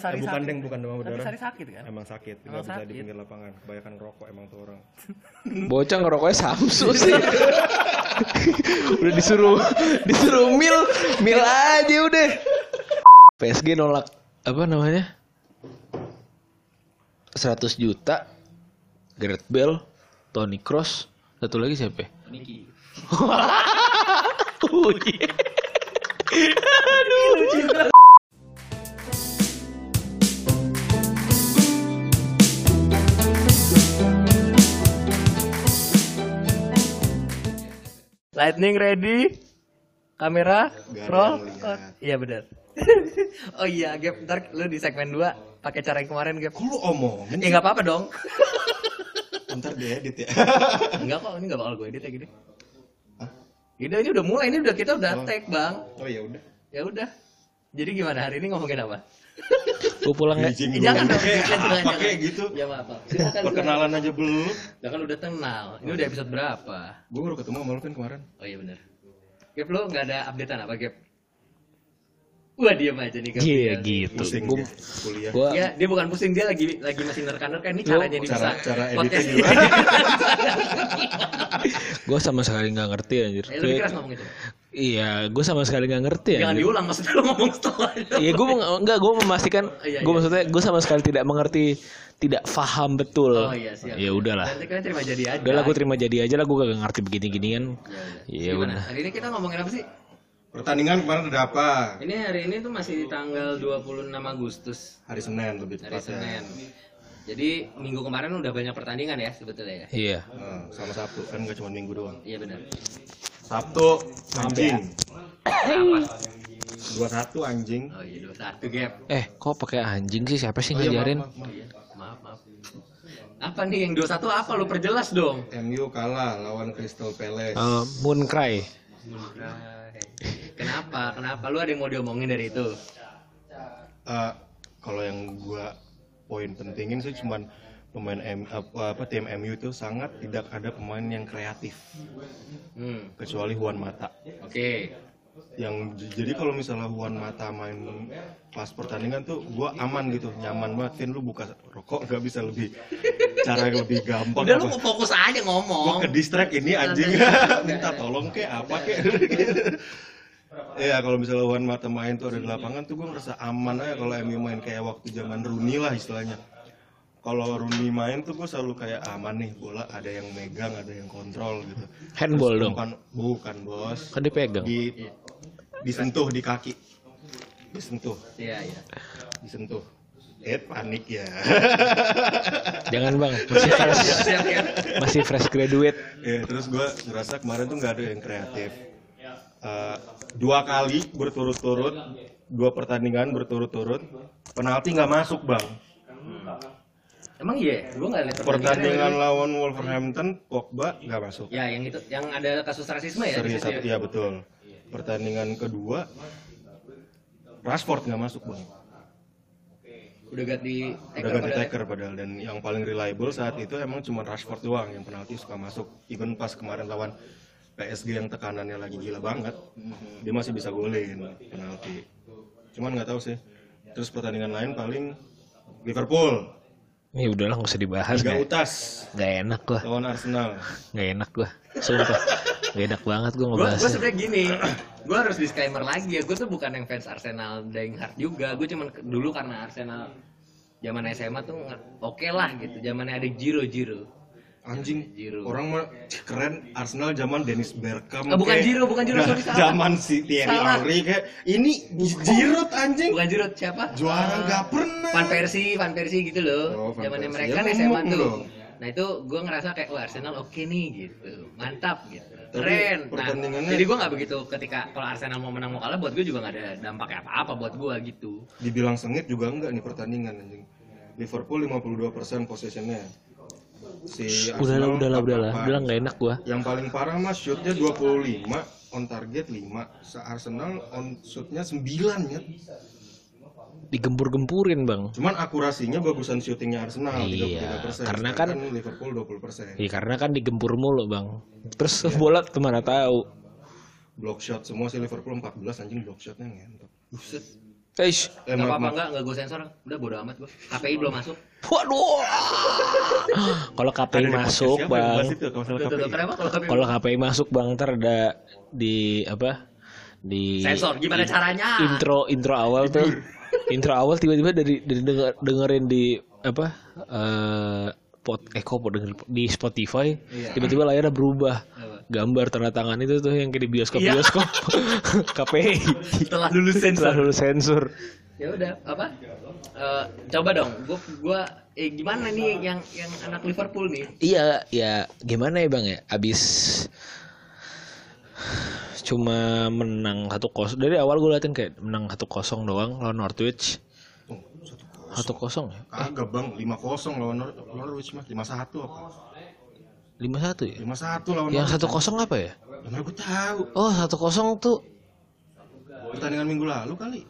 Sari Eh, bukan sakit. deng, bukan demam berdarah. Sari sakit kan? Emang sakit, Emang nggak bisa di sakit. pinggir lapangan. Kebanyakan ngerokok emang tuh orang. Bocah ngerokoknya Samsu sih. udah disuruh disuruh mil mil aja udah. PSG nolak apa namanya? 100 juta Gareth Bale, Toni Kroos, satu lagi siapa? ya? Niki. Oh, iya. Lightning ready. Kamera Gak roll. Oh, Iya benar. oh iya, Gap, ntar lu di segmen 2 pakai cara yang kemarin, Gap. Kok lu omongin? Ya nggak apa-apa dong. Ntar diedit ya. Enggak kok, ini nggak bakal gue edit ya gini. Ini ini udah mulai, ini udah kita udah take, Bang. oh ya udah. Ya udah. Jadi gimana hari ini ngomongin apa? Gue pulang ya. Jangan dong, Pakai gitu. Ya maaf. Pak. Silakan. Perkenalan aja belum. Lah kan udah kenal. Ini udah episode berapa? Gue baru ketemu sama lu kan kemarin. Oh iya benar. Gap lu nggak ada updatean apa, Gap? Wah diam aja nih Gap. Iya gitu. Pusing Gua, dia, kuliah. gua Ya, dia bukan pusing, dia lagi lagi masih nerka-nerka ini caranya dia cara- bisa cara editnya gimana? gua sama sekali nggak ngerti anjir. Eh, lebih keras ngomong itu. Iya, gue sama sekali nggak ngerti ya. Jangan diulang maksudnya lu ngomong setelah. Iya, gue enggak, gue memastikan, Iya, gue iya. maksudnya gue sama sekali tidak mengerti, tidak paham betul. Oh iya siap. Ya udahlah. Nanti kalian terima jadi aja. Udahlah gue terima jadi aja lah, gue gak ngerti begini-ginian. Iya Gimana? udah. Hari ini kita ngomongin apa sih? Pertandingan kemarin ada apa? Ini hari ini tuh masih tanggal 26 Agustus Hari Senin lebih hari tepatnya. Senin. Jadi minggu kemarin udah banyak pertandingan ya sebetulnya ya. Iya. Nah, sama Sabtu kan gak cuma minggu doang. Iya benar. Sabtu anjing. 21 anjing. Oh iya 21 gap. Eh, kok pakai anjing sih? Siapa sih Oh iya, ngajarin? maaf, maaf, iya, maaf maaf. Apa nih yang 21 apa lu perjelas dong? MU kalah lawan Crystal Palace. Eh, Moon Cry. Kenapa? Kenapa? Lu ada yang mau diomongin dari itu? Eh, kalau yang gua poin pentingin sih cuman pemain M, apa, apa tim MU itu sangat tidak ada pemain yang kreatif Hmm. kecuali Juan Mata. Oke. Yang j- jadi kalau misalnya Juan Mata main pas pertandingan tuh gua aman gitu, nyaman banget. Vin lu buka rokok nggak bisa lebih cara yang lebih gampang. Udah lu apa? mau fokus aja Gua ngomong. ke distract ini anjing minta tolong kek apa kek Iya kalau misalnya Juan Mata main tuh ada di lapangan tuh gue ngerasa aman aja kalau MU main kayak waktu zaman Rooney lah istilahnya kalau Rooney main tuh gue selalu kayak aman nih bola ada yang megang ada yang kontrol gitu Handball dong. bukan bukan bos Kan dipegang. di disentuh di kaki disentuh Iya, iya. disentuh eh panik ya Jangan bang, masih fresh, Siap ya. masih fresh graduate. Ya, terus gue ngerasa kemarin tuh nggak ada yang kreatif. Eh, dua kali berturut-turut, dua pertandingan berturut-turut, penalti nggak masuk bang. Emang iya, gua enggak lihat Pertandingan lawan Wolverhampton, Pogba nggak masuk. Ya, yang itu yang ada kasus rasisme ya. Serius, ya? iya betul. Pertandingan kedua, Rashford nggak masuk bang. Udah ganti Udah ganti taker padahal dan yang paling reliable saat itu emang cuma Rashford doang yang penalti suka masuk. Even pas kemarin lawan PSG yang tekanannya lagi gila banget, dia masih bisa golin penalti. Cuman nggak tahu sih. Terus pertandingan lain paling Liverpool Ya udahlah nggak usah dibahas. Gak, utas gak enak gua, lawan Arsenal. gak enak gua. Sumpah, gak enak banget gua Gue ngebahasnya. gue sebenarnya gini, gue harus disclaimer lagi ya, gue tuh bukan yang fans Arsenal dying hard juga, gue cuman dulu karena Arsenal zaman SMA tuh oke lah gitu, zamannya ada Giro Giro. Anjing, Giroud. orang mah keren Arsenal zaman Dennis Bergkamp. Ah, bukan Giroud, bukan Giroud, Nggak, sorry, salah. Zaman si Thierry. Henry kayak ini Giroud anjing. Bukan Giroud siapa? Juara Ah, nggak pernah. Van Persie, Van Persie gitu loh. Oh, Van Zamannya mereka Ya, SMA tuh. dong. Nah itu gue ngerasa kayak wah Arsenal oke nih gitu, mantap gitu, keren. Nah, jadi gue nggak begitu ketika kalau Arsenal mau menang mau kalah buat gue juga nggak ada dampaknya apa-apa buat gue gitu. Dibilang sengit juga enggak nih pertandingan anjing. Liverpool 52% possessionnya. Si Udahlah, Arsenal udahlah, udahlah, 44. udahlah nggak enak gua. Yang paling parah mas shootnya 25, on target 5. Se Arsenal on shootnya 9 ya. Digempur-gempurin bang. Cuman akurasinya bagusan shootingnya Arsenal Iya, 33%. karena kan- sedangkan Liverpool 20%. Iya karena kan digempur mulu bang. Terus bola ke mana tahu. Block shot semua sih Liverpool 14 anjing block shotnya ngentot. Buset. Eish. Eh, Gak apa-apa enggak, enggak gue sensor. Udah bodo amat gue. KPI belum masuk. Waduh. Kalau KPI masuk, Bang. kalau KPI? kenapa kalau KPI? Kalau KPI masuk, Bang, ntar ada di apa? Di Sensor, gimana caranya? intro intro awal tuh. intro awal tiba-tiba dari dari denger- dengerin di apa? eh pot eh kok di Spotify Iya. tiba-tiba layarnya berubah Apa? Gambar tanda tangan itu tuh yang kayak di bioskop Iya. bioskop KPI Setelah lulus setelah sensor. lulus sensor Ya udah, apa? Eh, coba dong. Gue gua eh gimana nih yang yang anak Liverpool nih? Iya, ya gimana ya bang ya? Abis cuma menang satu kosong dari awal gue liatin kayak menang satu kosong doang lawan Norwich Oh, satu satu kosong ya Kagak bang, 5-0 lawan Nor- Norwich mah 5-1 apa? Lima satu ya 5-1 lawan yang Norwich. satu kosong apa ya Ya mana gue tahu. oh satu kosong tuh Pertandingan minggu lalu kali.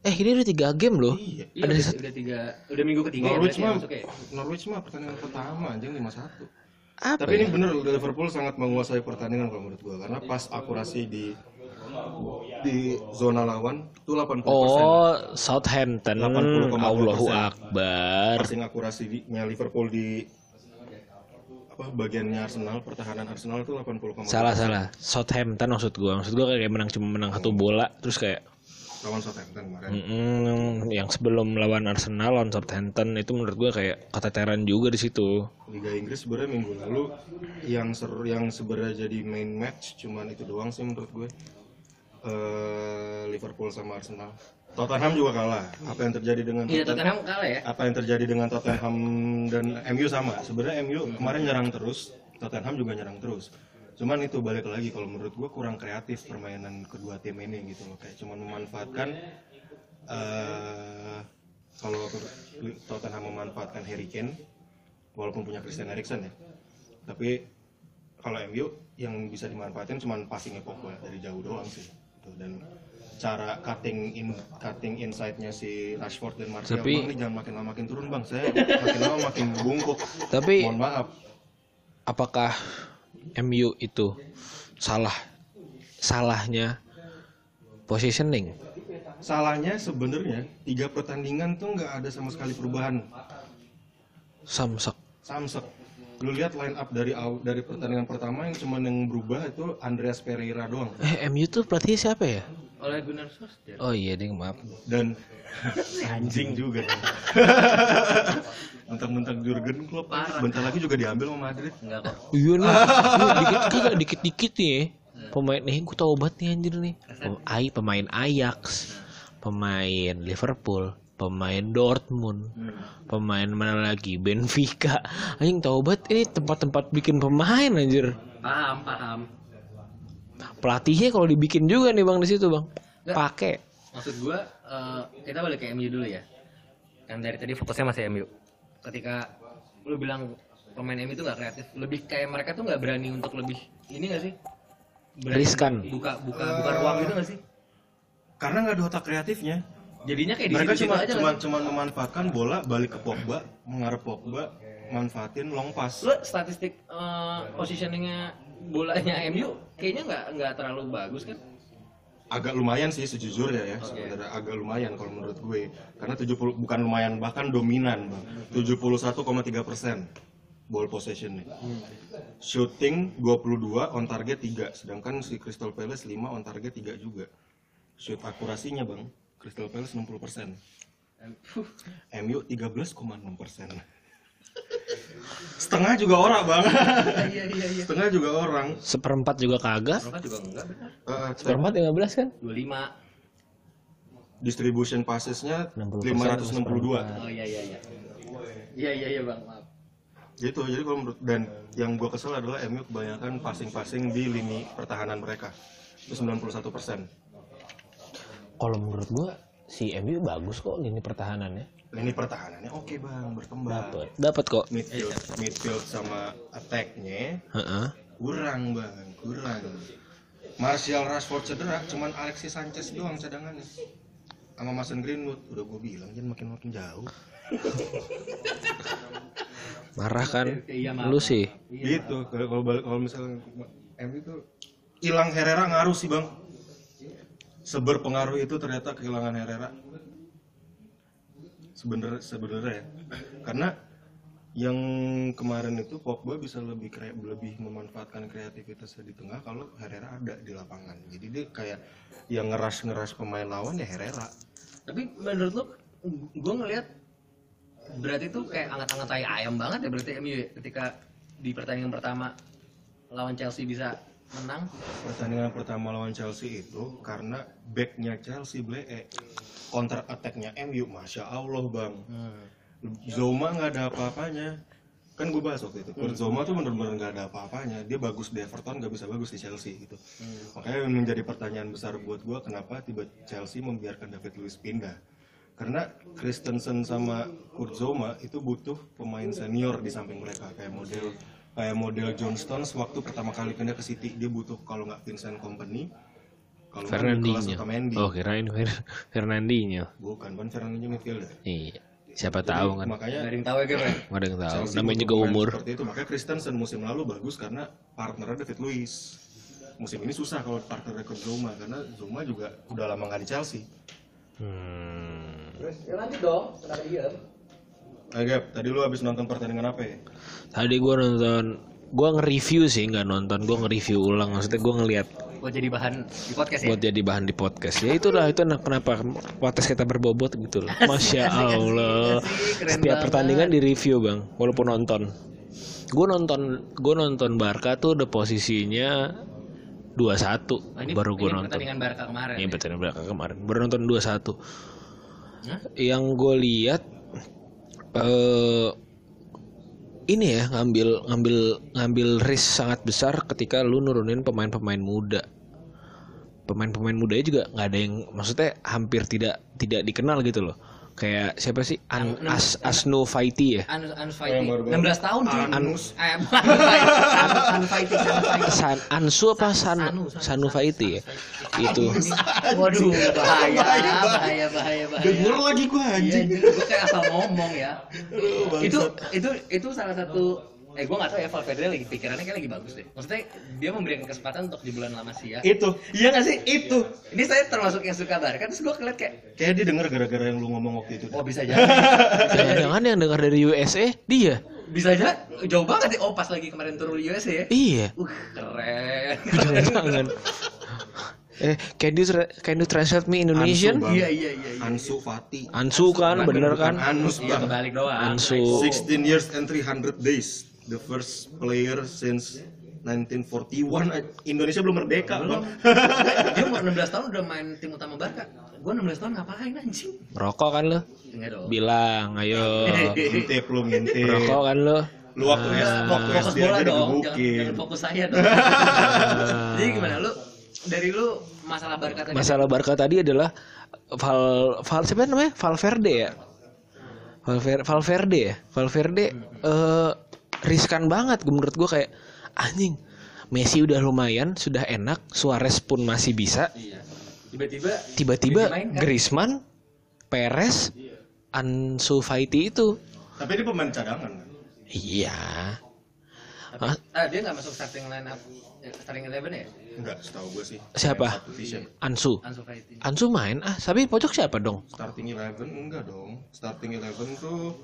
eh ini udah tiga game loh Iya. Iya, Ada udah, satu- udah tiga, udah minggu ketiga Norwich ya, mah, ya, ya? Norwich mah pertandingan pertama anjing 5-1. apa Tapi ya? ini bener Liverpool sangat menguasai pertandingan kalau menurut gua karena pas akurasi di di zona lawan itu 80%. oh Southampton 80,2%. Allahu Akbar Passing akurasinya Liverpool di apa bagiannya Arsenal, pertahanan Arsenal itu 80,2%. salah salah Southampton maksud gua maksud gua kayak menang cuma menang satu bola terus kayak Lawan Southampton kemarin. mm, yang sebelum lawan Arsenal lawan Southampton itu menurut gua kayak keteteran juga di situ Liga Inggris sebenarnya minggu lalu yang seru yang sebenarnya jadi main match cuman itu doang sih menurut gue. Eh, Liverpool sama Arsenal. Tottenham juga kalah. Apa yang terjadi dengan Iya, Tottenham? Tottenham kalah ya. Apa yang terjadi dengan Tottenham dan MU sama. Sebenarnya MU kemarin nyerang terus, Tottenham juga nyerang terus. Cuman itu balik lagi kalau menurut gue kurang kreatif permainan kedua tim ini gitu loh. Kayak cuman memanfaatkan eh kalau Tottenham memanfaatkan Harry Kane walaupun punya Christian Eriksen ya. Tapi kalau MU yang bisa dimanfaatin cuman passingnya Pogba dari jauh doang sih. Gitu. Dan cara cutting in cutting inside-nya si Rashford dan Martial. Tapi- bang ini jangan makin lama makin turun bang. Saya makin lama makin bungkuk. Tapi mohon maaf. Apakah MU itu salah salahnya positioning? Salahnya sebenarnya tiga pertandingan tuh nggak ada sama sekali perubahan. Samsak samsek lu lihat line up dari dari pertandingan pertama yang cuman yang berubah itu Andreas Pereira doang. Eh MU tuh pelatihnya siapa ya Oleh Gunnar Solskjaer. oh iya ding maaf. Dan anjing juga. Mentang-mentang Jurgen Klopp. Parah. bentar lagi juga diambil sama Madrid. Enggak kok. iya nih Iya, dikit kagak dikit dikit nih. Ya. pemain nih gue tau banget nih anjir nih. Pem- Ay, pemain Ajax. Pemain Liverpool. Pemain Dortmund. Pemain mana lagi? Benfica. Anjing tau banget ini tempat-tempat bikin pemain anjir. Paham, paham. Pelatihnya kalau dibikin juga nih bang di situ bang pakai Maksud gua eh, kita balik ke MU dulu ya. Kan dari tadi fokusnya masih MU. Ketika lu bilang pemain MU itu nggak kreatif, lebih kayak mereka tuh nggak berani untuk lebih ini nggak sih? Riskan. Buka buka buka ruang gitu nggak sih? karena nggak ada otak kreatifnya Jadinya kayak mereka cuma aja cuma cuma memanfaatkan bola balik ke Pogba mengarah Pogba manfaatin long pass Lu statistik eh, positioningnya bolanya MU kayaknya nggak nggak terlalu bagus kan? agak lumayan sih sejujurnya ya Oke. sebenarnya agak lumayan kalau menurut gue. Karena 70 bukan lumayan bahkan dominan bang. 71,3 persen ball possession nih. Shooting 22 on target 3 sedangkan si Crystal Palace 5 on target 3 juga. Shoot akurasinya bang Crystal Palace 60 persen. MU 13,6 persen setengah juga orang bang. Iya iya iya. setengah juga orang. Seperempat juga kagak. Berapa juga enggak. Seperempat 15 kan? 25. distribution passesnya 60%, 562 Oh iya iya iya. Iya iya iya Bang, maaf. gitu jadi kalau menurut dan yang gua kesel adalah MU kebanyakan passing-passing di lini pertahanan mereka. Itu 91 persen. Kalau menurut gua si MU bagus kok lini pertahanannya lini pertahanannya oke bang berkembang. Dapat dapat kok. Midfield midfield sama attacknya Heeh. kurang bang kurang. Martial Rashford cedera cuman Alexis Sanchez doang cadangannya. Sama Mason Greenwood. Udah gue bilang jangan makin makin jauh. Marah kan Iya, maaf. lu sih. Gitu kalau kalau balik kalau misalnya MU itu hilang Herrera ngaruh sih bang. Seberpengaruh itu ternyata kehilangan Herrera sebenarnya sebenarnya ya. Karena yang kemarin itu Pogba bisa lebih kre- lebih memanfaatkan kreativitasnya di tengah kalau Herrera ada di lapangan. Jadi dia kayak yang ngeras-ngeras pemain lawan ya Herrera. Tapi menurut lu, gue ngelihat berarti tuh kayak angkat-angkat tai ayam banget ya berarti MU ya, ketika di pertandingan pertama lawan Chelsea bisa menang. Pertandingan pertama lawan Chelsea itu karena backnya Chelsea Blee counter attack-nya MU, masya Allah bang. Zoma nggak ada apa-apanya. Kan gue bahas waktu itu. Kurt Zoma tuh bener-bener nggak ada apa-apanya. Dia bagus di Everton, nggak bisa bagus di Chelsea gitu. Makanya yang menjadi pertanyaan besar buat gue, kenapa tiba Chelsea membiarkan David Luiz pindah? Karena Christensen sama Kurt Zoma itu butuh pemain senior di samping mereka kayak model kayak model John Stones waktu pertama kali pindah ke City dia butuh kalau nggak Vincent Kompany kalau Fernandinho. Otamendi Oh, kirain Fer- Fernandinho. bukan kan Fernandinho midfielder Iya. Siapa tahu kan. makanya Gak ada yang tahu ya gue. Nggak ada yang tahu. Chelsea Namanya juga umur. seperti itu makanya Christensen musim lalu bagus karena partnernya David Luiz musim ini susah kalau partner rekor Zuma karena Zuma juga udah lama nggak di Chelsea Hmm. Ya lanjut dong, kenapa diam? Agap, tadi lu habis nonton pertandingan apa ya? Tadi gua nonton gua nge-review sih nggak nonton gua nge-review ulang maksudnya gua ngelihat Buat jadi bahan di podcast ya? buat jadi bahan di podcast ya itulah itu kenapa podcast kita berbobot gitu loh masya allah Asik, keren setiap banget. pertandingan di review bang walaupun nonton gue nonton gue nonton Barca tuh udah posisinya 2-1 Oh, ini, baru gue nonton pertandingan Barca kemarin. ini ya? pertandingan Barca kemarin baru nonton 2-1 Hah? yang gue lihat eh ini ya ngambil ngambil ngambil risk sangat besar ketika lu nurunin pemain-pemain muda. Pemain-pemain mudanya juga nggak ada yang maksudnya hampir tidak tidak dikenal gitu loh kayak siapa sih An, As, Asno Faiti ya Anus Anus Oh, Fighting. baru-baru. 16 tahun cuy. Anus. Anus Fighting. San, Ansu apa San, Sanu, Faiti ya itu Waduh, bahaya, bahaya, bahaya, bahaya. Denger lagi gua Iya, anjing. gue kayak asal ngomong ya. Itu itu itu salah satu eh gue gak tahu ya Valverde lagi pikirannya kayak lagi bagus deh. Maksudnya dia memberikan kesempatan untuk di bulan lama sih ya. Itu, Iya gak sih? Itu. Ini saya termasuk yang suka Barca. Terus gue ngeliat kayak, kayak dia denger gara-gara yang lu ngomong waktu itu. oh bisa jadi. Bisa jadi. jangan yang dengar dari USA dia Bisa aja. Jauh banget ya. Oh pas lagi kemarin turun di USA ya. iya Uh keren. jangan-jangan eh can you tra- can you translate me Indonesian Ansu. Iya iya iya. iya. Ansu Fati. Ansu kan bener kan Anus Iya kebalik doang. Ansu 16 years and 300 days. The first player since 1941 Indonesia belum merdeka bang. Dia umur 16 tahun udah main tim utama Barca. Gue 16 tahun ngapain anjing? rokok kan lo bilang ayo. Ngintip lu ngintip. rokok kan lo Lu waktu S waktu fokus bola dong, jangan, jangan fokus saya dong. Jadi gimana lu dari lu masalah Barca tadi? masalah Barca tadi adalah Val Val siapa namanya? Valverde ya? Valverde Valverde ya? Valverde eh riskan banget menurut gue kayak anjing Messi udah lumayan sudah enak Suarez pun masih bisa Iya. Tiba-tiba tiba-tiba. Griezmann Perez Ansu Fati itu Tapi dia pemain cadangan kan? iya Tapi, ah, dia nggak masuk starting line up eh, starting eleven ya? Enggak, setahu gue sih. Siapa? Ansu Ansu Fati. Ansu main ah tapi pojok siapa dong Starting eleven enggak dong. Starting eleven tuh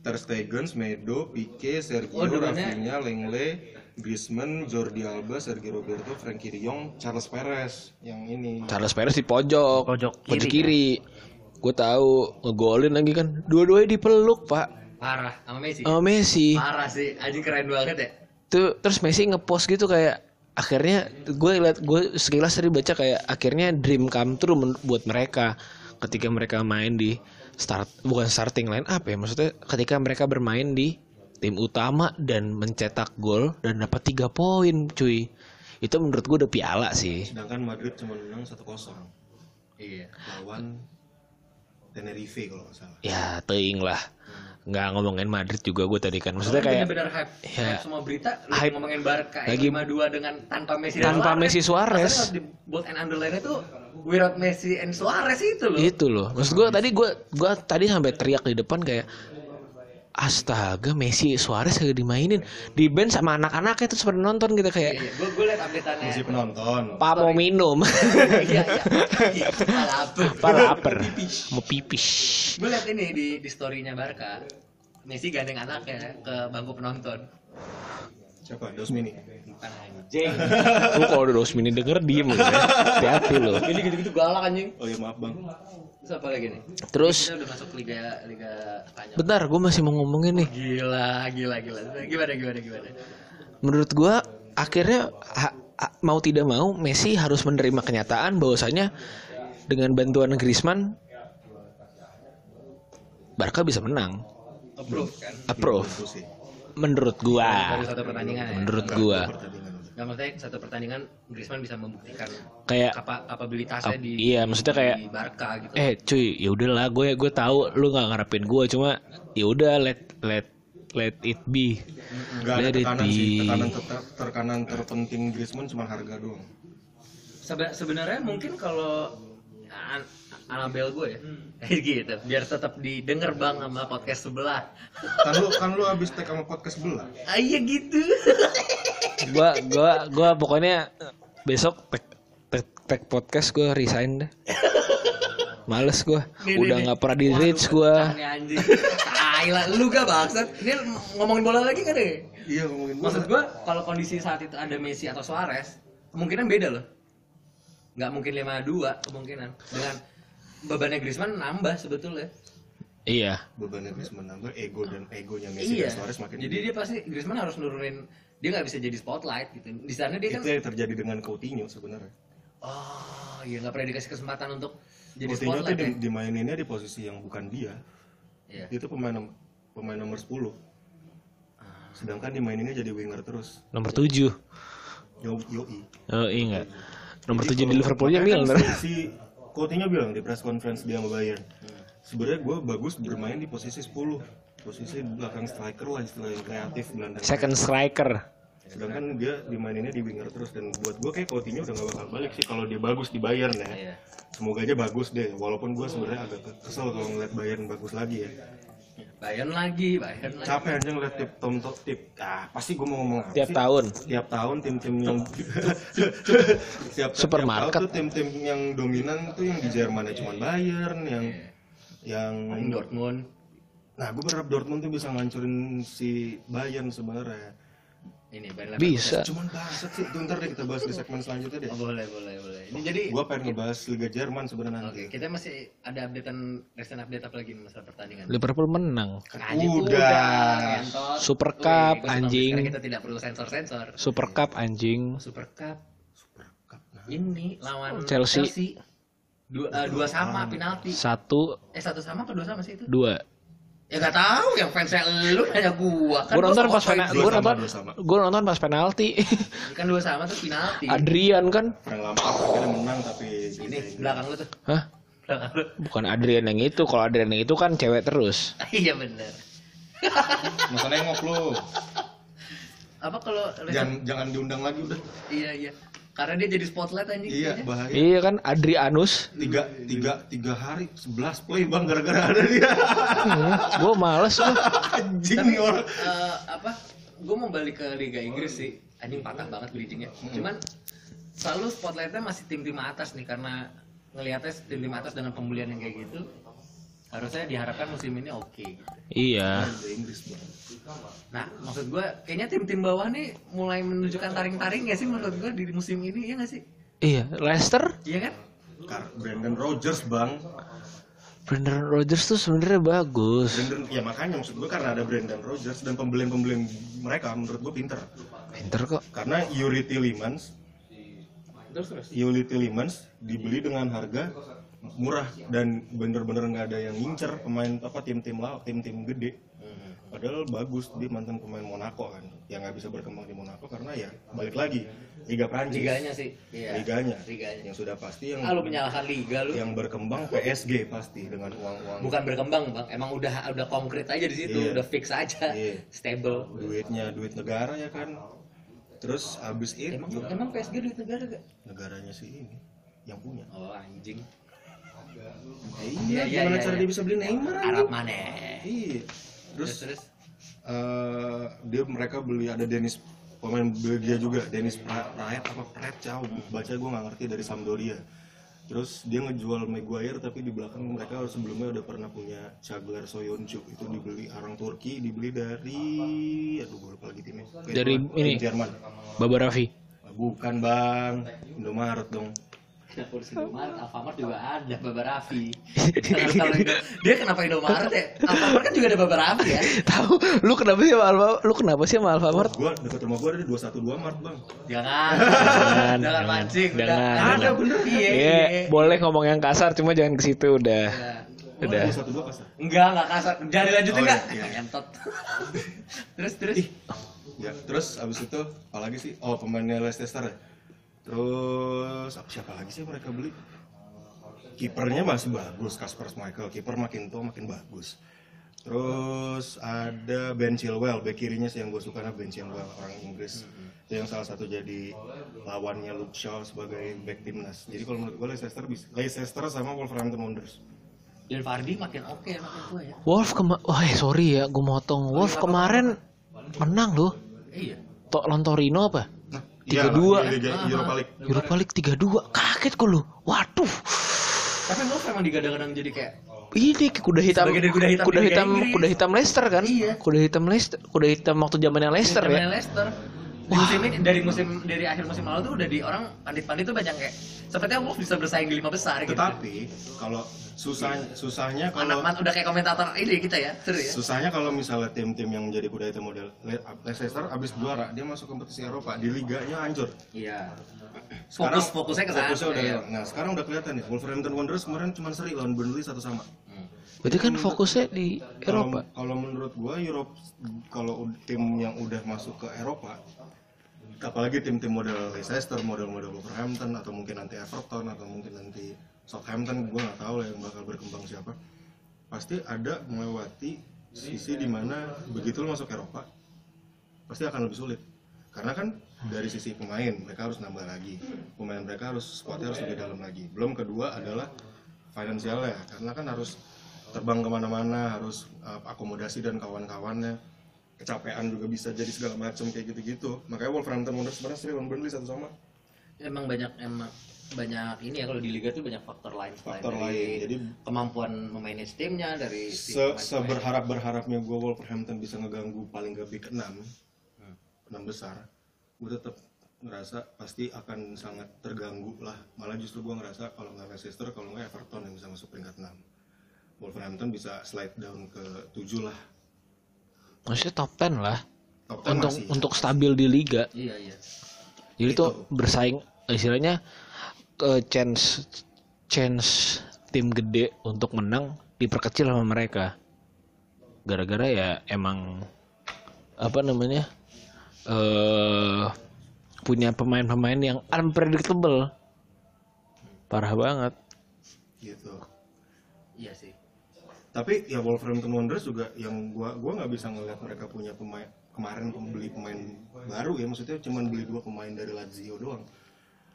Ter Stegen, Medo, Pique, Sergio, Oh, Rafinha, Lenglet, Griezmann, Jordi Alba, Sergio Roberto, Frankie De Jong, Charles Perez yang ini. Charles Perez di pojok Pojok pojok kiri, kiri gue tahu ngegolin lagi kan dua-duanya dipeluk pak Parah sama Messi. sama Messi Parah sih, anjing keren banget ya. tuh terus Messi ngepost gitu kayak akhirnya gue liat gue sekilas tadi baca kayak akhirnya dream come true buat mereka ketika mereka main di start bukan starting line up ya maksudnya ketika mereka bermain di tim utama dan mencetak gol dan dapat tiga poin cuy itu menurut gue udah piala sih Sedangkan Madrid cuma menang 1-0 Iya. lawan Tenerife kalau nggak salah. ya teing lah nggak ngomongin Madrid juga gue tadi kan maksudnya kayak bener-bener hype, Ya. hype semua berita lu Hype. ngomongin Barca Lagi- lagi 5-2 dengan tanpa Messi dan Tanpa Suarez. Messi Suarez. Di bold and underline itu without Messi and Suarez itu loh. itu loh maksud gue tadi gue gua tadi sampai teriak di depan kayak astaga Messi Suarez kagak dimainin di band sama anak-anaknya terus pada nonton gitu Iya, kayak iya. Gue gue liat updateannya. Masih penonton. Pak mau minum Iya, iya. Iya? Pak lapar mau pipis Gue liat ini di di storynya Barca. Messi gandeng anaknya ke bangku penonton. Siapa? Dosmini. Bukan anjing. lu kalau udah Rosmini denger diem ya hati-hati lu Ini gitu-gitu galak anjing. Oh ya maaf bang. Terus apa lagi nih? terus Kita udah masuk liga liga Spanyol. bentar gue masih mau ngomongin nih Gila, gila, gila. Gimana, gimana, gimana? menurut gua akhirnya ha- ha- mau tidak mau Messi harus menerima kenyataan bahwasanya dengan bantuan Griezmann Barca bisa menang Approve kan? approve Itu sih. menurut gua ya. menurut gua Gak maksudnya satu pertandingan Griezmann bisa membuktikan kayak kapa kapabilitasnya ap- di iya maksudnya kayak di Barca gitu. eh cuy ya udahlah gue gue tahu lu nggak ngarepin gue cuma ya udah let let let it be Gak ada tekanan sih. be. Tekanan ter terkanan terpenting Griezmann cuma harga doang. Sebe- sebenarnya mungkin kalau Anabel gue ya? Gitu biar tetap didengar bang sama podcast sebelah. Kan lu kan lu habis tag sama podcast sebelah. ah, iya gitu. Gua gua gua pokoknya besok tag tag, tag podcast gue resign deh. Males nih, udah nih. nggak pernah di reach gua. pecahnya anjing. Tai lah, lu gak bangsat. Ini ngomongin bola lagi kan deh? Iya ngomongin bola. maksud gue kalau kondisi saat itu ada Messi atau Suarez kemungkinan beda loh. Nggak mungkin 5-2 kemungkinan. Dengan bebannya Griezmann nambah sebetulnya. Iya. Bebannya Griezmann nambah ego dan egonya Messi iya. dan Suarez makin jadi dia pasti Griezmann harus nurunin dia nggak bisa jadi spotlight gitu. Di sana dia kan itu yang terjadi dengan Coutinho sebenarnya. oh iya nggak pernah dikasih kesempatan untuk jadi Coutinho tuh spotlight di, ya? dimaininnya di posisi yang bukan dia. Iya. Dia tuh pemain pemain nomor 10. Sedangkan dimaininnya jadi winger terus. nomor 7 Yo nomor Jadi 7 di kalau- Liverpoolnya makanya kan Milner. Si, si Coutinho bilang di press conference dia sama Bayern. Sebenarnya gue bagus bermain di posisi 10. Posisi belakang striker lah istilah yang kreatif gelandang. second striker Sedangkan dia dimaininnya di winger terus dan buat gue kayak Coutinho udah gak bakal balik sih kalau dia bagus di Bayern ya. Iya. Semoga aja bagus deh. Walaupun gue sebenarnya agak kesel kalau ngeliat Bayern bagus lagi ya. Bayern lagi Bayern lagi Capek aja ngeliat tip tom top tip. Ah pasti gue mau ngomong apa tiap sih? tahun Tiap tahun tim-tim yang tiap Supermarket. tiap tuh tim-tim yang dominan tuh yang di Jerman ya cuman Bayern yang yang Paling Dortmund nah gue berharap Dortmund tuh bisa ngancurin si Bayern sebenarnya ini bisa cuman bangsat sih itu ntar deh kita bahas di segmen selanjutnya deh Oh, boleh boleh boleh ini jadi gue pengen ngebahas Liga Jerman sebenarnya Oke, nanti kita masih ada updatean recent update apa lagi masalah pertandingan? Liverpool menang Anjing, Udah. ngentot. Super Cup, gua anjing. kita tidak perlu sensor-sensor. Super Cup anjing Super Cup Super Cup nah. ini lawan Chelsea. Dua, eh, dua sama penalti. satu Eh satu sama apa dua sama sih itu? dua Ya gak tahu, yang fansnya lu nanya gua. Kan gue nonton gua pas penalti sama, nonton gue nonton pas penalti Kan dua sama tuh penalti. Adrian kan Frank Lampard akhirnya menang tapi Ini belakang lu tuh. hah Belakang lu. bukan Adrian yang itu kalau Adrian yang itu kan cewek terus Iya bener. masa nengok lu Apa kalau jangan jangan diundang lagi udah Iya iya. Karena dia jadi spotlight anjing. iya bahaya iya kan Adrianus tiga tiga tiga hari sebelas play bang gara-gara ada dia gue males gue anjing Tapi nih orang eh, apa? Gue mau balik ke Liga Inggris sih. Anjing patah banget bridgingnya. Cuman selalu spotlightnya masih tim-tim atas nih karena ngelihatnya tim-tim atas dengan pembulian yang kayak gitu harusnya diharapkan musim ini oke gitu. iya Liga Inggris bang Nah, maksud gue kayaknya tim-tim bawah nih mulai menunjukkan taring-taring ya sih menurut gue di musim ini ya nggak sih? iya Leicester Iya kan? Kar- Brandon Rogers bang Brendan Rodgers tuh sebenarnya bagus Brandon ya makanya maksud gue karena ada Brandon Rogers dan pembelian-pembelian mereka menurut gue pinter pinter kok karena Yuri Tillemans. Yuri Tillemans dibeli dengan harga murah dan bener-bener nggak ada yang ngincer pemain apa tim-tim lah tim-tim gede padahal bagus dia mantan pemain Monaco kan yang nggak bisa berkembang di Monaco karena ya balik lagi Liga Prancis Liganya sih. Iya. liganya Liganya. yang sudah pasti yang Ah, lu menyalahkan liga lu. yang berkembang PSG pasti dengan uang-uang Bukan berkembang bang, emang udah udah konkret aja di situ, Iya. udah fix aja, Iya. stable. duitnya duit negara ya kan terus abis itu Emang emang PSG duit negara gak? negaranya sih ini yang punya Oh anjing. Eh, Iya, iya, iya, gimana iya, cara iya. dia bisa beli Neymar Arab mana? iya. Terus terus terus? eh, dia mereka beli ada Dennis pemain Belgia juga Dennis pra- Praet apa Praet Chow baca gue nggak ngerti dari Sampdoria. Terus dia ngejual Maguire tapi di belakang mereka sebelumnya udah pernah punya Caglar Soyuncu itu dibeli orang Turki dibeli dari aduh gue lupa lagi timnya. Dari ini. Jerman. Baba Raffi. bukan bang. Indomaret dong Kenapa harus Indomaret? Alfamart juga ada Baba Raffi. Kalau- kalau Indo- dia kenapa Indomaret ya? Alfamart kan juga ada Baba Raffi ya. Tahu lu kenapa sih sama Alfa lu kenapa sih sama Alfamart? gue dekat rumah gue ada 212 Mart bang Jangan. Jangan, Jangan mancing. jangan. Ada bener. Iya. Iya, iya. boleh ngomong yang kasar cuma jangan ke situ udah. Udah. Udah. 212 pasar Enggak, enggak kasar. Jangan dilanjutin Oh, enggak? iya, iya. Entot. terus terus. Ya, terus abis itu apalagi sih? Oh, pemainnya Leicester ya. Terus apa- siapa lagi sih mereka beli? Kipernya masih bagus, Kasper Schmeichel. Kiper makin tua makin bagus. Terus ada Ben Chilwell, bek kirinya sih yang gue suka nah Ben Chilwell orang Inggris. Itu yang salah satu jadi lawannya Luke Shaw sebagai back timnas. Jadi kalau menurut gue Leicester bisa Leicester sama Wolverhampton Wanderers. Dan Fardi makin oke, makin tua ya. Wolf kema Wah, eh, sorry ya, gue motong. Wolf kemarin menang loh. Iya. Tok lawan Torino apa? Nah, Tiga iya, dua. Europa League. Europa League 3-2. Kaget gue lu. Waduh. Tapi Wolf emang digadang-gadang jadi kayak Ini kuda hitam, dari kuda hitam kuda hitam, kuda hitam Leicester kan? Iya. Kuda hitam Leicester, kuda hitam waktu zamannya Leicester ya. Leicester. Di musim ini dari musim dari akhir musim lalu tuh udah di orang pandit-pandit tuh banyak kayak sepertinya Wolf bisa bersaing di lima besar gitu. Tetapi kalau susah susahnya kalau Anak-anak udah kayak komentator ini kita ya, seru ya. Susahnya kalau misalnya tim-tim yang menjadi kuda hitam model Le- Leicester abis juara dia masuk kompetisi Eropa di liganya hancur. Iya. Sekarang Fokus fokusnya ke sana. fokusnya udah Iya. Nah sekarang udah kelihatan nih Wolverhampton Wanderers kemarin cuma seri lawan Burnley satu sama. Hmm. Berarti kan fokusnya di Kalau Eropa. kalau menurut gua Europe kalau tim yang udah masuk ke Eropa apalagi tim-tim model Leicester, model-model Wolverhampton atau mungkin nanti Everton atau mungkin nanti Southampton gua nggak tahu lah yang bakal berkembang siapa. Pasti ada melewati sisi di mana begitu lo masuk Eropa pasti akan lebih sulit. Karena kan dari sisi pemain mereka harus nambah lagi. Pemain mereka harus squadnya harus lebih dalam lagi. Belum kedua adalah finansialnya karena kan harus terbang ke mana-mana harus uh, akomodasi dan kawan-kawannya kecapean juga bisa jadi segala macam kayak gitu-gitu. Makanya Wolverhampton Wanderers sebenarnya seri lawan Burnley satu sama. Emang banyak emang banyak ini ya kalau di liga tuh banyak faktor lain faktor lain jadi kemampuan memanage timnya dari se seberharap berharapnya gue Wolverhampton bisa ngeganggu paling gak big 6 enam besar. Gue tetap ngerasa pasti akan sangat terganggu lah. Malah justru gue ngerasa kalau nggak Leicester kalau nggak Everton yang bisa masuk peringkat 6 Wolverhampton bisa slide down ke 7 lah Maksudnya top 10 lah. top 10 Untuk masih untuk stabil di liga. Iya iya. Jadi tuh bersaing istilahnya ke chance chance tim gede untuk menang diperkecil sama mereka. Gara-gara ya emang apa namanya? eh punya pemain-pemain yang unpredictable. Parah banget. gitu Iya sih. Tapi ya Wolverhampton Wanderers juga yang gua gua nggak bisa ngeliat mereka punya pemain kemarin beli pemain baru ya maksudnya cuman beli dua pemain dari Lazio doang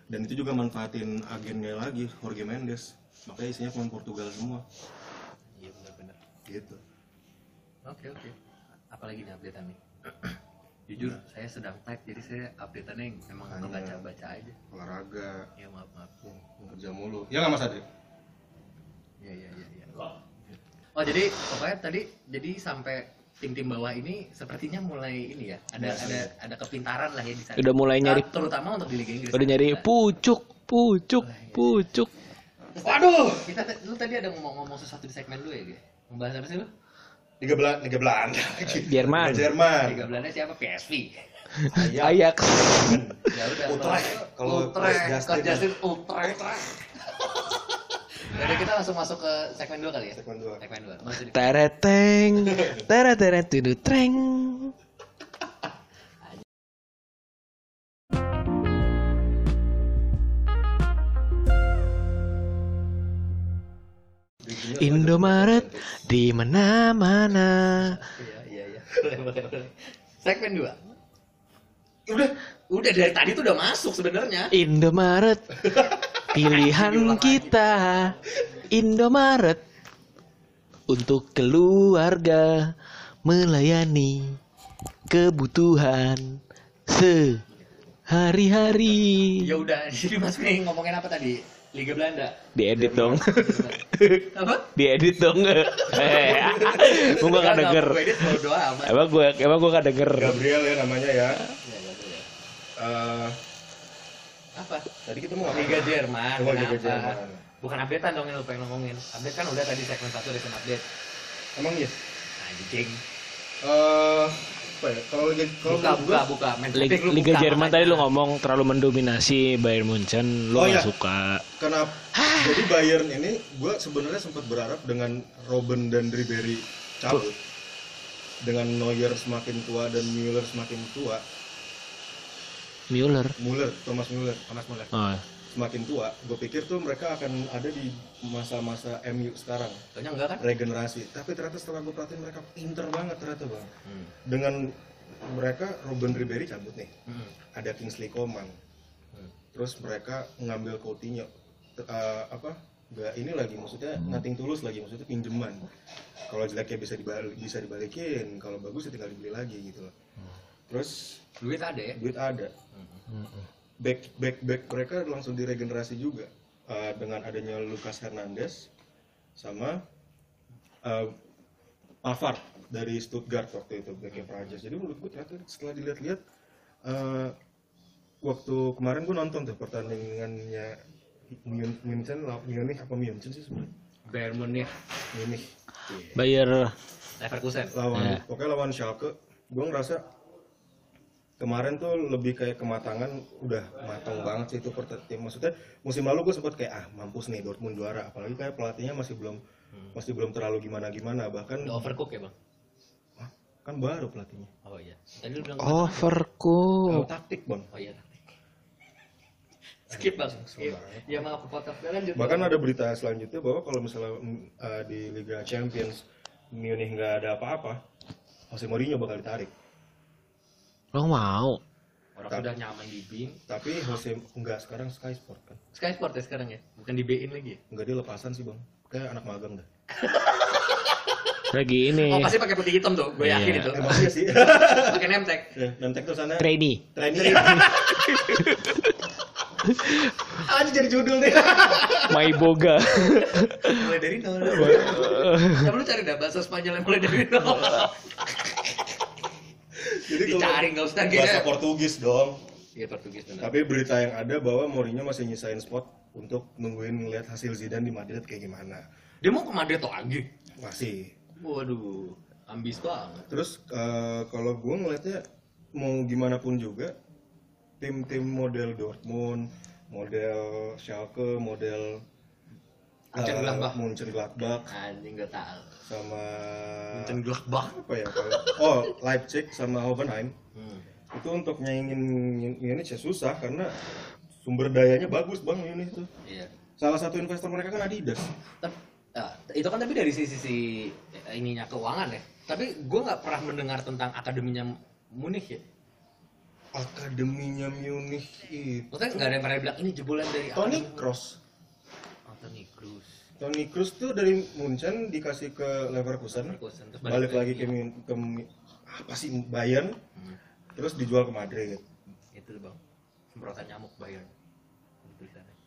dan itu juga manfaatin agennya lagi Jorge Mendes makanya isinya pemain Portugal semua Iya benar-benar. gitu Oke oke. Apalagi nih updatean nih? Jujur saya sedang type jadi saya updateannya yang emang Hanya- ngebaca-baca aja. olahraga Ya maaf maaf. yang kerja mulu ya nggak mas Adri Iya iya iya. iya. Oh jadi pokoknya tadi jadi sampai tim-tim bawah ini sepertinya mulai ini ya ada Mulai ada ada kepintaran lah ya di sana. Udah mulai nyari Nah, terutama untuk di Liga Inggris. udah nyari pucuk, pucuk, pucuk. Waduh, kita lu tadi ada ngomong-ngomong sesuatu di segmen lu ya, Ge? Membahas apa sih lu? Liga Belanda Liga Belanda Jerman. Liga Jerman Liga Belanda siapa? PSV. Ayak. Ajax. Ya udah. Utrecht. Kalau Utrecht, Justin. Justin Utrecht. Jadi kita langsung masuk ke segmen 2 kali ya? segmen dua Segmen 2. Masuk di Tereteng, tereteret tudu treng. Indomaret di mana-mana. Iya, iya, iya. Boleh, boleh, boleh. Segmen 2. Udah, udah dari tadi tuh udah masuk sebenarnya. Indomaret pilihan kita. Indomaret untuk keluarga melayani kebutuhan sehari-hari. Ya udah, jadi Mas Mei ngomongin apa tadi? Liga Belanda. Diedit dong. apa? Diedit dong. Eh, gua gak Enggak, denger. Gue. Emang gua emang gua gak denger. Gabriel ya namanya ya. Ya, ya, ya. Eh, Apa? tadi kita mau Liga Jerman. Oh, Liga? Jerman. Bukan updatean dong yang lu pengen ngomongin. Update kan udah tadi segmen satu recent update. Emang iya. Anjing. Eh, apa ya? Kalau Liga kalau Buka, buka, gua- buka. Main Liga, Liga buka, Jerman tadi lu ngomong terlalu mendominasi Bayern Munchen, lu Oh, gak iya. suka. Kenapa? Jadi Bayern ini gue sebenarnya sempat berharap dengan Robben dan Ribery cabut, dengan Neuer semakin tua dan Müller semakin tua, Müller. Müller, Thomas Müller Thomas Muller. Oh, semakin tua, gue pikir tuh mereka akan ada di masa-masa MU sekarang, Soalnya enggak kan? regenerasi. Tapi ternyata setelah gue perhatiin mereka pinter banget ternyata bang. Hmm. Dengan mereka Robben Ribery cabut nih, Hmm. ada Kingsley Coman, Hmm. terus mereka ngambil Coutinho T- eh, apa nggak ini lagi maksudnya nothing tulus lagi maksudnya pinjeman kalau jeleknya bisa dibalik bisa dibalikin kalau bagus ya tinggal dibeli lagi gitu loh terus Duit ada ya? duit ada. Back back back mereka langsung diregenerasi juga eh, dengan adanya Lucas Hernandez sama eh, Pavard dari Stuttgart waktu itu backnya Prancis. Jadi menurut gue ternyata setelah dilihat-lihat eh, waktu kemarin gue nonton tuh pertandingannya Mun- Munchen lawan Munich apa Munchen sih sebenarnya? Bayern Munich, Munich. Bayer. Leverkusen. lawan Ya. pokoknya lawan Schalke. Gue ngerasa kemarin tuh lebih kayak kematangan udah matang banget sih itu per tim maksudnya musim lalu gue sempat kayak ah mampus nih Dortmund juara apalagi kayak pelatihnya masih belum masih belum terlalu gimana gimana bahkan Udah overcook ya, Bang? Hah? kan baru pelatihnya Oh iya. Tadi lu bilang Oh. Overcook. Kalau taktik bang Oh iya. Skip, Bang. Langsung Iya. banget. Ya maaf podcast lanjut. bahkan ada berita selanjutnya bahwa kalau misalnya eh, di Liga Champions Munich nggak ada apa-apa Jose Mourinho bakal ditarik Lo mau? Orang udah nyaman di BIN. tapi Jose nggak sekarang Sky Sport kan Sky Sport ya sekarang ya? Bukan di BIN lagi ya? nggak dia lepasan sih bang kayak anak magang dah Lagi ini Oh pasti pakai putih hitam tuh, gue yakin Iya. itu. emang iya sih Pakai nemtek. Ya, nanti tuh sana trainee. training aja jadi judul nih My Boga. Mulai dari nol. Ya lu cari dah bahasa Spanyol yang mulai dari nol. Jadi kalau Dicari nggak usah gitu. bahasa Portugis dong Iya Portugis benar. tapi berita yang ada bahwa Mourinho masih nyisain spot untuk nungguin ngeliat hasil Zidane di Madrid kayak gimana Dia mau ke Madrid lagi. masih Waduh, ambis banget. terus eh, kalau gue ngeliatnya mau gimana pun juga tim-tim model Dortmund model Schalke model Munchen eh, Gladbach. Munchen Gladbach Anjing nggak tahu. sama Munchen Gladbach. apa ya oh Leipzig sama Hoffenheim Hmm. itu untuk nyaingin Munich ya susah karena sumber dayanya bagus bang Munich itu Iya. salah satu investor mereka kan Adidas Tapi, ah, itu kan tapi dari sisi sisi ininya keuangan ya. Tapi gue nggak pernah mendengar tentang akademinya Munich ya. akademinya Munich itu Maksudnya nggak ada yang pernah bilang ini jebolan dari Tony Tony Tony Kroos tuh dari Munchen dikasih ke Leverkusen Leverkusen, terus balik lagi ke, Mun- ke Mun- apa sih Bayern Hmm. terus dijual ke Madrid Itu bang. Semprotan nyamuk Bayern.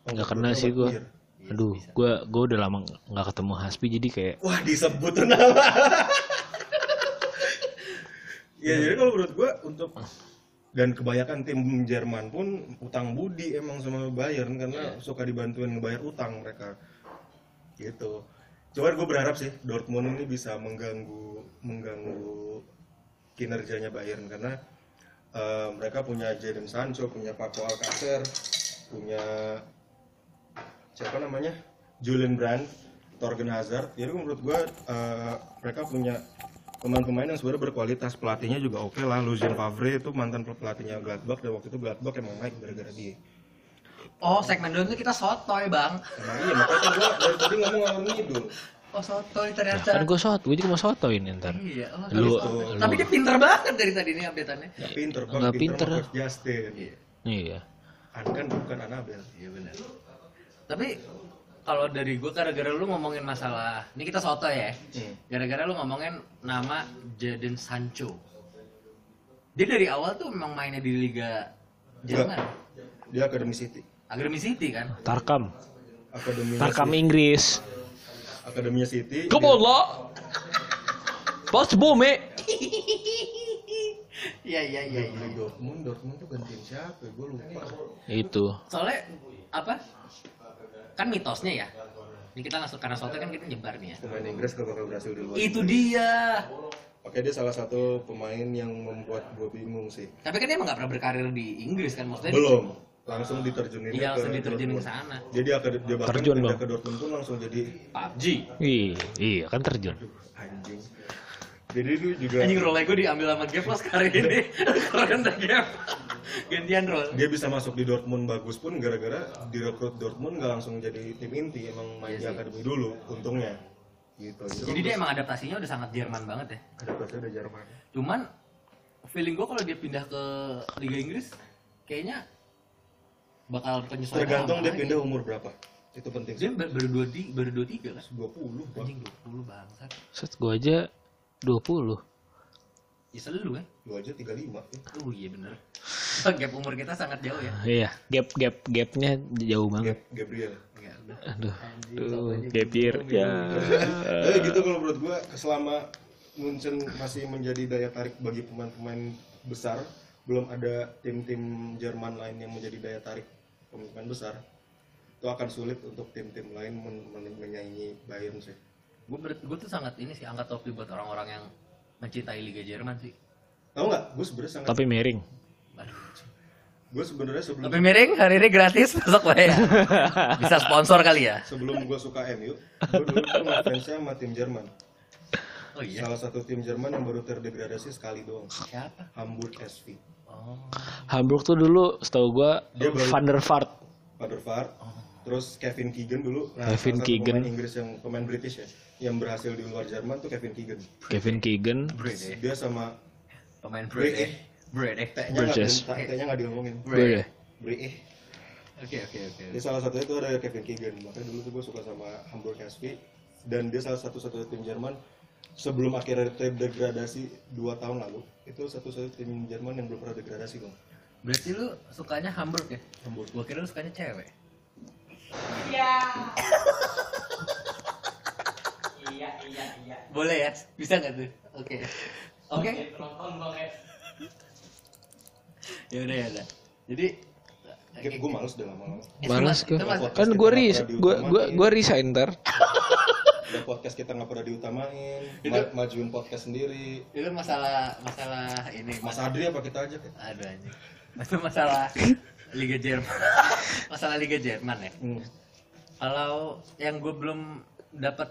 Oh, Nggak kena sih gua. Iya, Aduh, bisa. gua gua udah lama nggak ketemu Hasbi jadi kayak wah disebut tuh nama ya jadi kalau menurut gua untuk dan kebanyakan tim Jerman pun utang budi emang sama Bayern karena suka dibantuin ngebayar utang mereka gitu. Cuman gue berharap sih Dortmund ini bisa mengganggu mengganggu kinerjanya Bayern karena eh, mereka punya Jadon Sancho punya Paco Alcacer punya siapa namanya? Julian Brand Torgen Hazard. Jadi menurut gue eh, mereka punya pemain-pemain yang sebenarnya berkualitas. Pelatihnya juga oke lah. Lucien Favre itu mantan pelatihnya Gladbach dan waktu itu Gladbach emang naik gara-gara dia Oh, segmen dulu itu kita sotoy bang. emang iya makanya gue dari tadi ngomong ngalor ngidul Oh sotoy kan ternyata. gue soto, gue juga mau sotoin ntar. Iya. Oh, Lu, tapi- lu- Tapi dia pinter banget dari tadi nih update-annya. Nggak pinter bang Nggak pinter, Justin Iya. Iya. An kan bukan Anabel Iya benar. Tapi kalau dari gue gara-gara lu ngomongin masalah ini kita soto ya Hmm. gara-gara lu ngomongin nama Jadon Sancho dia dari awal tuh memang mainnya di Liga Jerman Dia Academy City. Academy City kan Tarkam. Akademinya Tarkam City. Inggris. Akademinya City. Come on lah. Pas bome. iya iya iya beli Dortmund, Dortmund tuh gantiin siapa? Gue lupa. Itu. soalnya apa kan mitosnya ya ini kita langsung karena soalnya kan kita nyebar nih ya Pemain Inggris gak bakal berhasil di luar. itu dia Oke dia salah satu pemain yang membuat gue bingung sih. tapi kan dia emang gak pernah berkarir di Inggris kan maksudnya Belum. Langsung diterjunin iya langsung ke diterjunin ke sana. Jadi akad- dia bahkan Terjun pindah ke Dortmund pun langsung jadi PUBG Iya, iya kan terjun. anjing. Jadi itu juga anjing role gue diambil sama Gap pas kali ini. Keren dah Gap. Gantian role. Dia bisa masuk di Dortmund bagus pun gara-gara direkrut Dortmund nggak langsung jadi tim inti. Emang main di akademi dulu untungnya. Gitu. Jadi dia emang adaptasinya udah sangat Jerman banget ya. Adaptasi udah Jerman. Cuman feeling gue kalau dia pindah ke Liga Inggris kayaknya bakal penyesuaian tergantung dia pindah umur berapa itu penting dia baru dua ti- baru dua tiga kan 20 Bang. anjing 20 bangsat Set gua aja 20. ya selalu kan lu aja 35 ya. oh iya bener gap umur kita sangat jauh ya Iya, gap gap gapnya jauh banget. Gab- Gabriel Enggak, udah. Aduh, aduh, gap year ya. Tapi gitu kalau menurut gua selama Munchen masih menjadi daya tarik bagi pemain-pemain besar belum ada tim-tim Jerman lain yang menjadi daya tarik pemain besar. Itu akan sulit untuk tim-tim lain men- men- menyaingi Bayern sih. Gue gue tuh sangat ini sih angkat topi buat orang-orang yang mencintai Liga Jerman sih. Tahu nggak? Gue sebenarnya sangat Tapi miring. Aduh. gue sebenarnya sebelum Topi miring hari ini gratis masuk ya. Bisa sponsor kali ya? Sebelum gue suka MU gue dulu tuh ngefansnya sama tim Jerman. Oh iya? Salah satu tim Jerman yang baru terdegradasi sekali doang. Siapa? Hamburg SV oh. Hamburg tuh dulu setahu gua Van der Vaart. Van der Vaart. Terus Kevin Keegan dulu. Kevin salah satu Keegan. pemain Inggris yang pemain British ya yang berhasil di luar Jerman tuh Kevin Keegan. Kevin Keegan. Brede. Dia sama pemain Brede. Brede. Brede. T-nya nggak diomongin. Boleh. Brede. Oke oke oke. Dia salah satunya itu ada Kevin Keegan. Makanya dulu tuh gue suka sama Hamburg SV dan dia salah satu-satunya tim Jerman sebelum akhirnya terdegradasi dua tahun lalu itu satu-satunya tim Jerman yang belum pernah degradasi dong berarti lu sukanya Hamburg ya? Hamburg. Gua kira lu sukanya cewek. Iya, iya, iya. boleh ya? Bisa nggak tuh? Oke. Oke? Ya udah ya udah. Jadi gue males udah lama-lama. Gua. mas- Kan gua ris gua gua gua resign ntar. udah podcast kita nggak pernah diutamain Itu- ma- majuin podcast sendiri. Itu masalah masalah ini Mas Adri apa kita aja kan aduh anjing. Itu masalah Liga Jerman. Masalah Liga Jerman ya? Hmm. kalau yang gue belum dapat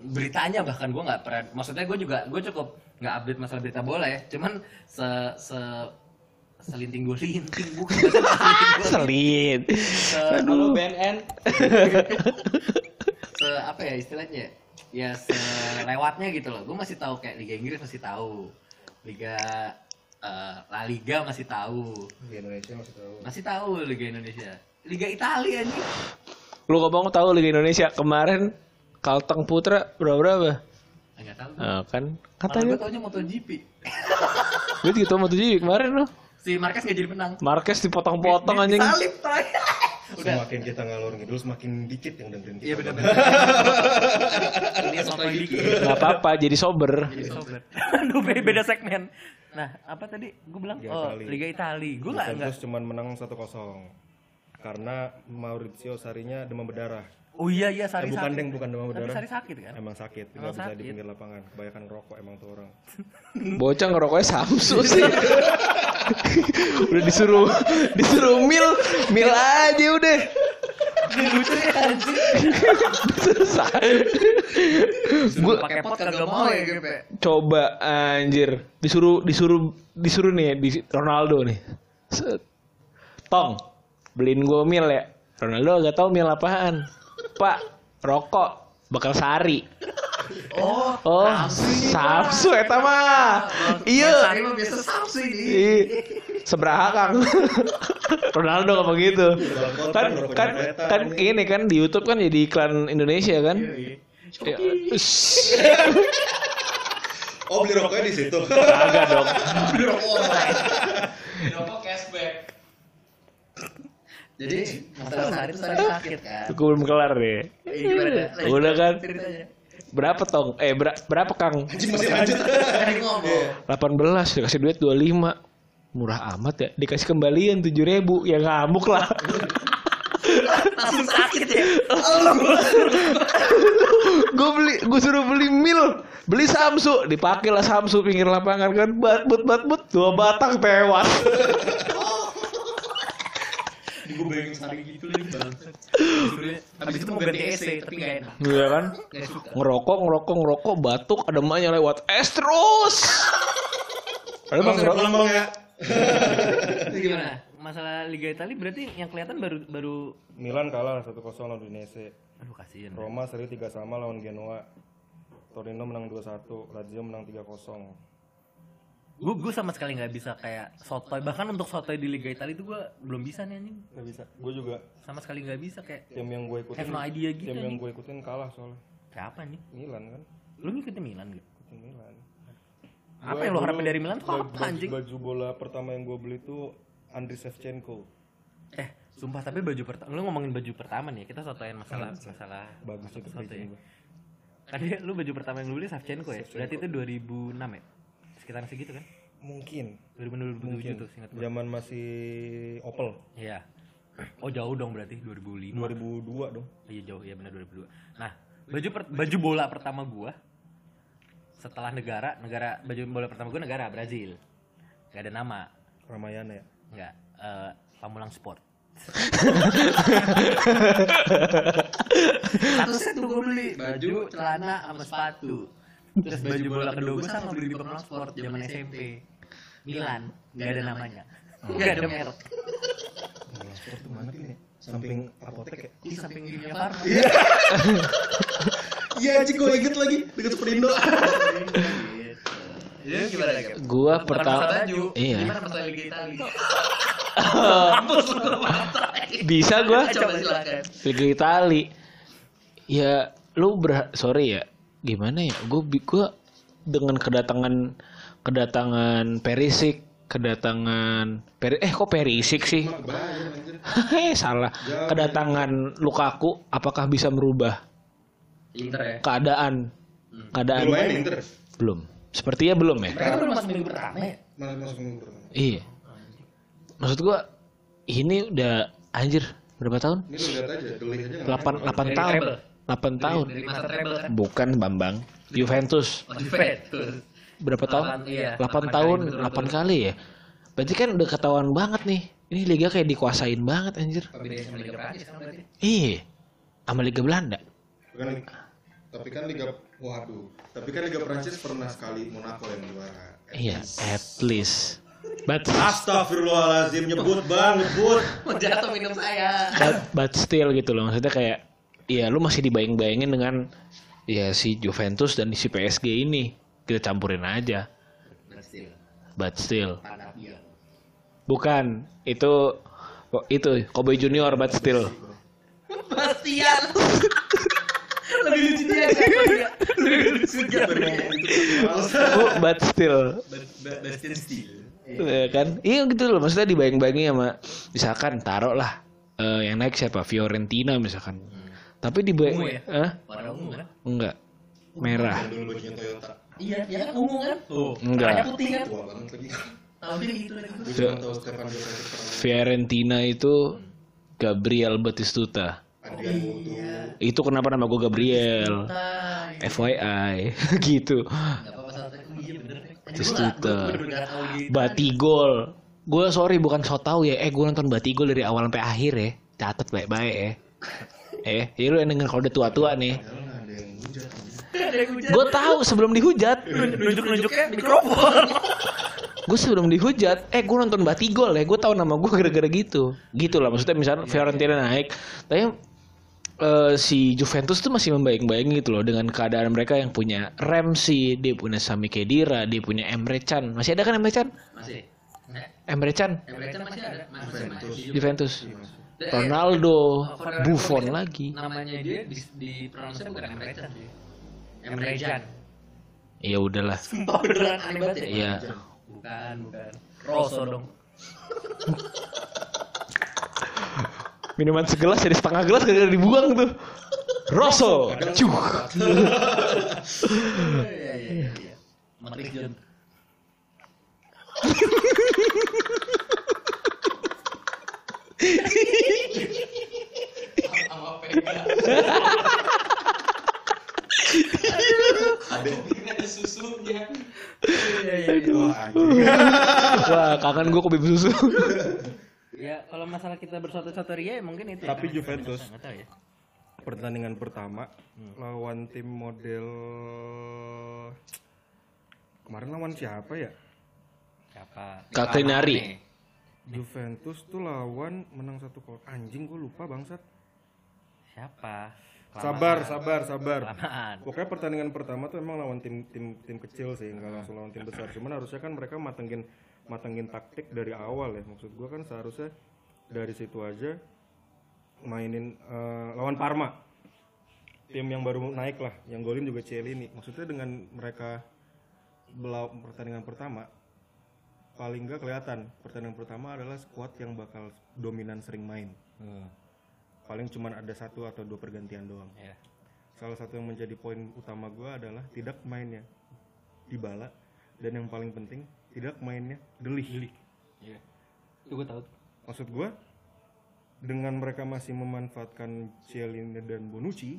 beritanya bahkan gue nggak pernah maksudnya gue juga gue cukup nggak update masalah berita bola ya. Cuman se se selinting gue linting bukan. Selinting gue Selin. Halo BNN. se apa ya istilahnya? Ya selewatnya gitu loh. Gue masih tahu kayak Liga Inggris masih tahu. Liga eh, La Liga masih tahu. Di Indonesia masih tahu. Masih tahu Liga Indonesia. Liga Italia nih Lu ngomong tahu Liga Indonesia? Kemarin Kalteng Putra berapa berapa? nggak tahu Nah, kan katanya gue taunya MotoGP. Gue juga tau MotoGP kemarin loh. Si Marquez nggak jadi menang Marquez dipotong-potong anjing. Salib. Udah. semakin kita ngalor ngidul semakin dikit yang dengerin kita Iya benar-benar. Ini sotoy dikit. Apa-apa jadi sober. Jadi sober. Aduh, beda, beda segmen. Nah, apa tadi? Gue bilang, Liga oh, Itali. Liga Itali. Gue nggak nggak. Juventus cuman menang 1-0 karena Maurizio Sarinya demam berdarah Oh iya iya eh, Sari bukan sakit. deng bukan demam Tapi berdarah Sari sakit kan? emang sakit Emang nggak bisa di pinggir lapangan kebanyakan rokok emang tuh orang Bocah ngerokoknya Samsu sih. udah disuruh disuruh mil mil aja udah. Lucu ya anjing. Selesai. Gue Pakai pot kagak mau ya Gepe. coba anjir disuruh disuruh disuruh nih ya, di Ronaldo nih. Set. Tong beliin gue mil ya. Ronaldo gak tahu mil apaan. Pak rokok bakal sari. Oh, Oh, Samsu eta mah. Iya. Sari mah biasa Samsu ini. Ih, Seberapa Kang? Ronaldo ngomong gitu. Kan kan kan ini kan di YouTube kan jadi iklan Indonesia kan? Ya, ush. Oh beli rokoknya di situ. Kagak dong. Rokok cashback. Jadi masalah Sari itu Sari sakit kan. Gue belum kelar deh. Eh, Gimana? Lanjut, Udah kan? Ceritanya. Berapa tong? Eh ber- berapa Kang? Anjing masih lanjut. Ngomong. 18 dikasih duit 25 murah amat ya dikasih kembalian 7000 ribu ya ngamuk lah Langsung sakit ya. gue beli gue suruh beli mil beli Samsu dipakai lah Samsu pinggir lapangan kan bat but bat but dua batang tewas Gue bayangin Sari gitu lagi banget. Habis itu mau ganti EC tapi gak enak. Iya kan ngerokok ngerokok ngerokok batuk ada emaknya lewat es terus ada Bang, pulang bang ya. Gimana? Masalah Liga Italia berarti yang kelihatan baru baru Milan kalah 1-0 lawan Udinese. aduh kasihan. Roma seri 3 sama lawan Genoa. Torino menang 2-1, Lazio menang 3-0. Gue gue sama sekali nggak bisa kayak sotoy bahkan untuk sotoy di Liga Italia itu gue belum bisa nih anjing Gak bisa. Gue juga sama sekali nggak bisa kayak tim yang gue ikutin. no idea gitu Tim yang gue ikutin kalah soalnya. kayak apa nih Milan kan. lu ngikutin Milan gitu Ikutin Milan. apa Gua yang lo harapin dari Milan tuh baju- apa anjing Baju bola pertama yang gue beli tuh Andriy Shevchenko. eh sumpah tapi baju pertama lu ngomongin baju pertama nih kita sotoin masalah masalah Bagus itu soto ya tadi lu baju pertama yang lu beli Savchenko ya berarti itu 2006 ya sekitar segitu kan Mungkin 2006 mungkin 2007 tuh singkat gue zaman masih Opel iya oh jauh dong berarti 2005 2002 dong. Iya jauh, iya benar 2002. Nah, baju per- baju bola pertama gua setelah negara, negara baju bola pertama gua negara Brazil. Gak ada nama, Ramayana ya. nggak eh, Pamulang Sport. Satu set tuh gua beli baju, celana, sama sepatu. Terus baju bola kedua gua sama beli di Pamulang Sport zaman SMP. Milan, nggak ada namanya. Nggak ada merek. Bola sport tuh mana sih? Samping apotek ya? Di samping Kimia Farma. Iya anjing gue inget lagi deket Superindo. Iya gimana gua Bukan pertama. Iya. Gimana masalah Liga Italia? bisa gua Coba silakan. Liga Itali ya lu ber sorry ya gimana ya gue gua dengan kedatangan kedatangan Perisik kedatangan Peri eh kok Perisik sih Hehe, salah kedatangan Lukaku apakah bisa merubah Inter ya. keadaan keadaan Belum main Inter. belum sepertinya belum ya Mereka belum masuk minggu pertama ya. Masuk masuk minggu pertama. iya maksud gua ini udah anjir berapa tahun Ini lu lihat aja, aja. nggak 8 8 Dari tahun treble. 8 tahun Dari masa treble kan. bukan Bambang Juventus Oh, Juventus. berapa tahun? Delapan, iya. 8 Delapan tahun, kali, betul, 8 betul. kali ya. Berarti kan udah ketahuan banget nih. Ini liga kayak dikuasain banget anjir. Apa bedanya sama Liga Prancis kan berarti? Iya. Sama liga Belanda. Bukan, tapi kan Liga waduh. Tapi kan Liga Prancis pernah sekali Monaco yang juara. Iya, at least. But Astagfirullahalazim nyebut bang, nyebut. Mau jatuh minum saya. but, but still gitu loh. Maksudnya kayak Iya, lu masih dibayang-bayangin dengan ya si Juventus dan si PSG ini. Kita campurin aja. But still. Panabia. Bukan, itu itu Kobe Junior but still. Bastian. Lebih lucu dia? Lebih lucu dia. Oh, but still. Bastian Steel. Ya kan? Iya gitu loh, maksudnya dibayang-bayangi sama misalkan taruh lah eh, yang naik siapa? Fiorentina misalkan. Tapi di Ungu ya? Hah? Warna ungu kan? Enggak. Merah. Iya, iya kan ungu kan? Oh, Enggak. warnanya putih kan? Dia gitu Prancis pernah Fiorentina itu Gabriel Batistuta. Adrian Mutu. Itu kenapa nama gue Gabriel? Nah, FYI gitu. Enggak apa-apa satu. Iya. Batistuta. Gitu. Batigol. Gue sorry bukan so tau ya. Eh gue nonton Batigol dari awal sampai akhir ya. Catat baik-baik ya. Eh, ya lu yang denger kalau udah tua-tua nih. Gue tahu sebelum dihujat. Nunjuk-nunjuknya mikrofon. Gue sebelum dihujat, eh gue nonton Batigol ya. Gue tahu nama gue gara-gara gitu. Gitu lah maksudnya misalnya Fiorentina naik, tapi eh, si Juventus tuh masih membayang-bayang gitu loh dengan keadaan mereka yang punya Ramsey, dia punya Sami Khedira, dia punya Emre Can. Masih ada kan Emre Can? Masih. Emre Can Emre Can masih ada. Masih, masih. Juventus. Eh, Ronaldo, Buffon record, lagi. Namanya dia di, di pronounce bukan Emre Can sih. Emre Can. Ya udahlah. Sumpah beneran aneh banget ya. Iya. Bukan, bukan. Rosso dong. Minuman segelas jadi setengah gelas gara dibuang tuh. Rosso. Cuh. Iya, iya, iya. Matrik John. Ada susunya. Iya, iya, iya. Wah, kangen gue kopi susu. Ya, kalau masalah kita bersatu-satu ria ya mungkin itu. Tapi Karena Juventus. tahu ya. pertandingan pertama lawan tim model kemarin lawan siapa ya? Siapa? Kaklinari. Nih. Juventus tuh lawan menang satu kol anjing gue lupa bangsat. Siapa? Sabar, sabar, sabar. Kelamaan. Pokoknya pertandingan pertama tuh emang lawan tim tim tim kecil sih, nggak langsung lawan tim besar. Cuman harusnya kan mereka matengin matengin taktik dari awal ya. Maksud gua kan seharusnya dari situ aja mainin eh, lawan Parma. Tim yang baru naik lah, yang golin juga Cielini. Maksudnya dengan mereka belau pertandingan pertama paling nggak kelihatan pertandingan pertama adalah squad yang bakal dominan sering main. Paling cuman ada satu atau dua pergantian doang Ya. salah satu yang menjadi poin utama gue adalah tidak mainnya Dybala dan yang paling penting tidak mainnya Delik. Iya. Itu gue tahu. Maksud gue dengan mereka masih memanfaatkan Cielini dan Bonucci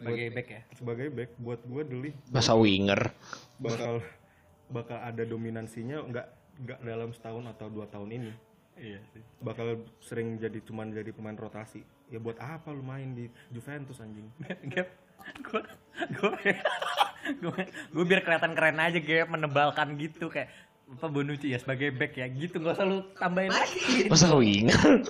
Sebagai back ya. sebagai back buat gue Delik Masa winger. bakal bakal ada dominansinya nggak nggak dalam setahun atau dua tahun ini Iya sih. bakal sering jadi cuman jadi pemain rotasi ya buat apa lu main di Juventus anjing Gap, gue, gue, gue, gue biar kelihatan keren aja Gap menebalkan gitu kayak apa Bonucci ya sebagai back ya gitu nggak usah lu tambahin lagi. Masa winger.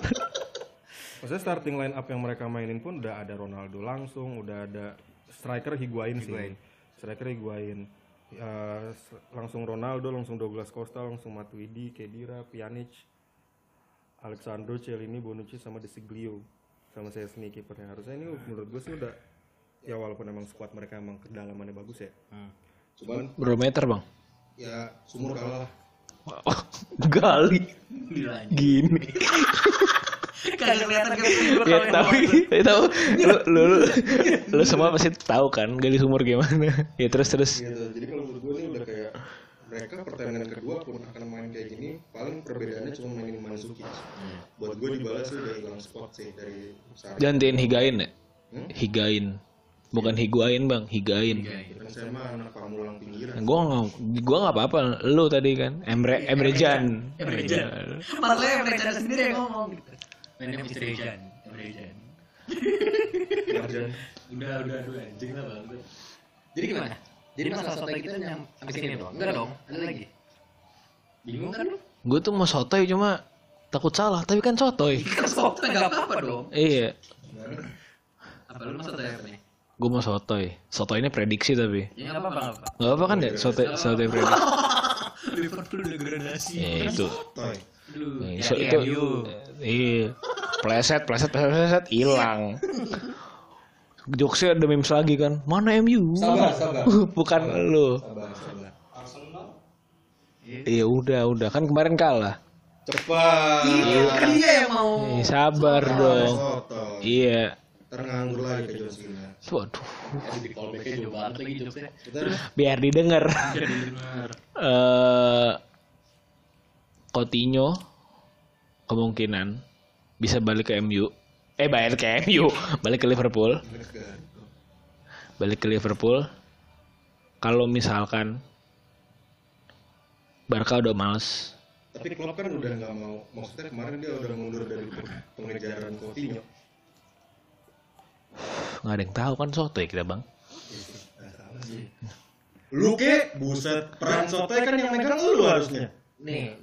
Maksudnya starting line up yang mereka mainin pun udah ada Ronaldo langsung, udah ada striker Higuain sih. Striker Higuain. S- langsung Ronaldo, langsung Douglas Costa, langsung Matuidi, Kedira, Pjanic, Alexandro, Cielini, Bonucci sama De Siglio. Sama saya sendiri kipernya. Harusnya ini menurut gue sih udah ya walaupun emang squad mereka emang kedalamannya bagus ya. Cuman Berapa meter bang? ya sumur kalah lah. Oh, gali. Gini. Kagak kelihatan Ya, tapi ya, tahu lu, lu, lu, lu semua pasti tahu kan gali sumur gimana. Ya terus terus. gitu jadi kalau menurut gue ini udah kayak mereka pertandingan kedua pun akan main kayak gini paling perbedaannya cuma mainin Manzuki buat gue dibalas sih udah hilang spot sih dari Sarri Gantiin Higain ya? Hmm? Higain. Bukan Higuain bang, Higain. kan saya mah anak pamulang pinggiran Gua nggak, gua nggak apa-apa. Lu tadi kan, Emre, Emre Can. Emre Can. Masalahnya Emre Can sendiri yang ngomong gitu. Mainnya Mr. Jan, Emre Can. Marjan Udah, udah, udah, anjing lah bang. Jadi gimana? Jadi masalah soto kita yang sampai sini doang? Enggak dong, ada lagi. Bingung kan lu? Gue tuh mau sotoy cuma takut salah, tapi kan sotoy. Kan soto enggak apa-apa dong. Iya, Apa lu mau soto apa nih? gue mau sotoy. Sotoy ini prediksi tapi. Ya enggak apa-apa, enggak apa-apa. Gak apa kan ya sotoy, sotoy prediksi. Liverpool degradasi. Ya itu. toy Lu, Ya, ya, so, itu. itu. Iya. Pleset, pleset, pleset, pleset, hilang. Jokesnya ada memes lagi kan. Mana MU? sabar sabar Bukan lu. sabar sabar Arsenal. Iya udah, udah kan kemarin kalah. Cepat Kan dia yang mau. Eh, sabar dong. soto Iya. ternganggur lagi ke John Cena Waduh, Aduh, di callback-nya jauh banget lagi jokesnya. biar didengar. Eh Coutinho kemungkinan bisa balik ke MU. Eh balik ke MU, balik ke Liverpool. Balik ke Liverpool. Kalau misalkan Barca udah males, tapi Klopp kan udah nggak mau maksudnya kemarin dia udah mundur dari pengejaran Coutinho nggak ada yang tahu kan soto ya kita bang. lu ke buset peran sotoy kan yang megang lu harusnya Nih,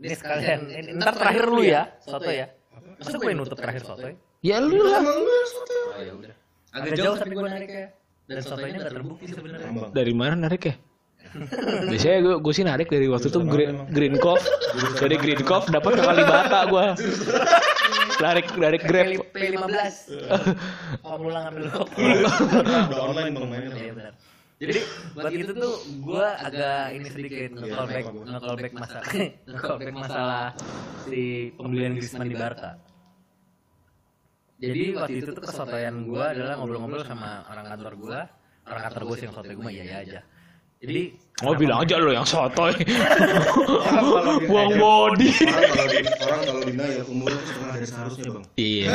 ini sekalian. Ini, ntar terakhir lu ya, soto ya. Masa gue yang nutup terakhir soto ya? Ya lu lah. Oh ya udah. Agak jauh tapi gue nariknya. Dan sotonya nggak terbukti sebenarnya. Dari mana narik ya? Biasanya gue gue sih narik dari waktu itu Green, Green Cove. Dari Green Cove dapat ke Kalibata gue. Narik narik Grab. P15. Om pulang rokok. Udah online bang mainnya. Iya. Jadi buat itu tuh gue agak ini sedikit nge-callback nge-callback masalah nge-callback masalah si pembelian Griezmann di Barca. Jadi waktu itu tuh kesotoyan gue adalah ngobrol-ngobrol sama orang kantor gue, orang kantor gue sih yang sotoy gue mah iya iya aja. Jadi Oh bilang aja lo yang sotoy. Buang body. Orang kalau denial umurnya tuh setengah dari seharusnya bang. Iya.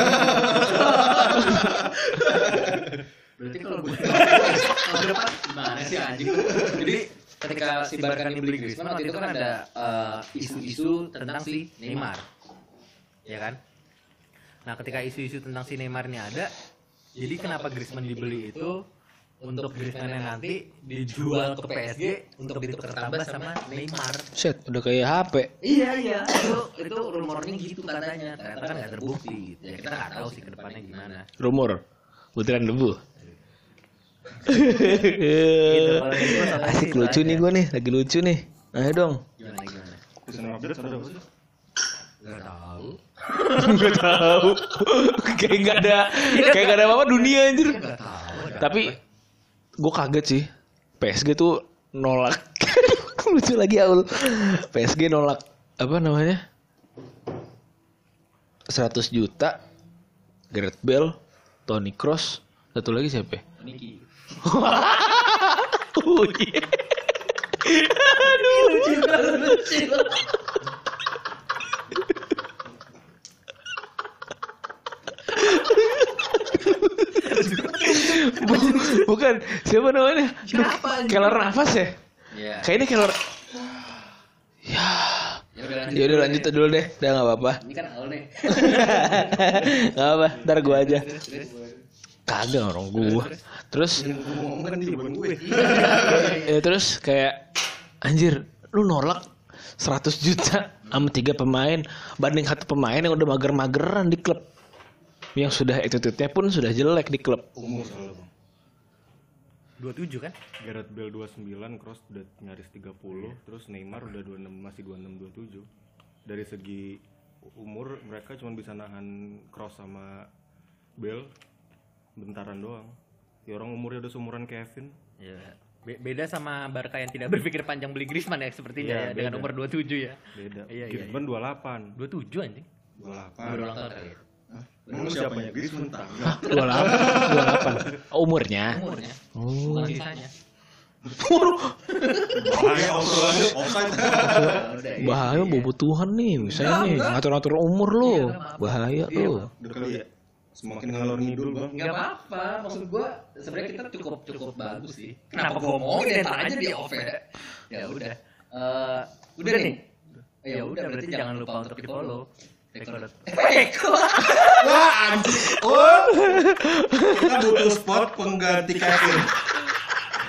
berarti kalau gue tahun depan gimana sih anjing tuh? Jadi ketika si Barca ini beli Griezmann waktu itu kan ada eh, isu-isu tentang si Neymar, ya kan? Nah ketika isu-isu tentang si Neymar ini ada, jadi kenapa Griezmann dibeli itu untuk Griezmann yang nanti dijual ke PSG untuk ditukar tambah sama Neymar. Set, udah kayak HP. Iya iya itu itu rumornya gitu katanya ternyata kan nggak terbukti gitu. ya kita nggak tahu sih ke depannya gimana. Rumor. Butiran debu. Gitu, sama Asik lucu nih gue nih, lagi lucu nih. Ayo dong. Gimana gimana? Pesan update sih? Gak tahu. Gak tahu. kayak gak ada, kayak gak ada apa-apa dunia anjir. Ada Tapi gue kaget sih. PSG tuh nolak. lucu lagi Aul. PSG nolak apa namanya? 100 juta. Gareth Bale, Toni Kroos, satu lagi siapa? ya? Niki. Oh iya. Bu- bukan siapa namanya? Siapa? Keller nafas ya? Iya. Kayaknya Keller. Ya udah lanjut. Ya udah lanjut dulu deh, udah nggak apa-apa. Ini kan awal nih. Nggak apa, ntar gua aja. Kagak orang gua. Terus kan ya terus kayak anjir, lu nolak 100 juta sama tiga pemain banding satu pemain yang udah mager-mageran di klub yang sudah attitude-nya pun sudah jelek di klub. Umur. 27 kan? Gareth Bale 29, Kroos udah nyaris 30, terus Neymar udah 26 masih 26 27. Dari segi umur mereka cuma bisa nahan Kroos sama Bale bentaran doang. Ya orang umurnya udah seumuran Kevin. Iya. Be- beda sama Barca yang tidak berpikir panjang beli Griezmann ya sepertinya Iya, ya dengan beda. umur 27 ya. Beda. Iya, iya, Griezmann 28. 27 anjing. 28. Baru ulang tahun ya. Emang siapanya Griezmann tangga. 28, 28. Umurnya. Umurnya. Oh. Bukan sisanya. Bahaya offside. iya. Bahaya bobo Tuhan nih, misalnya nih ngatur-ngatur umur lu. Bahaya lu. Udah kali ya. Semakin ngalor ngidul bang. Enggak apa-apa, maksud gua sebenarnya kita cukup cukup bagus sih. Kenapa gua ngomongin entar aja di off ya. Ya udah. Eh, udah nih. Ya udah berarti jangan lupa untuk di follow. Eko. Eko. Wah anjing. Oh. Kita butuh spot pengganti Kevin.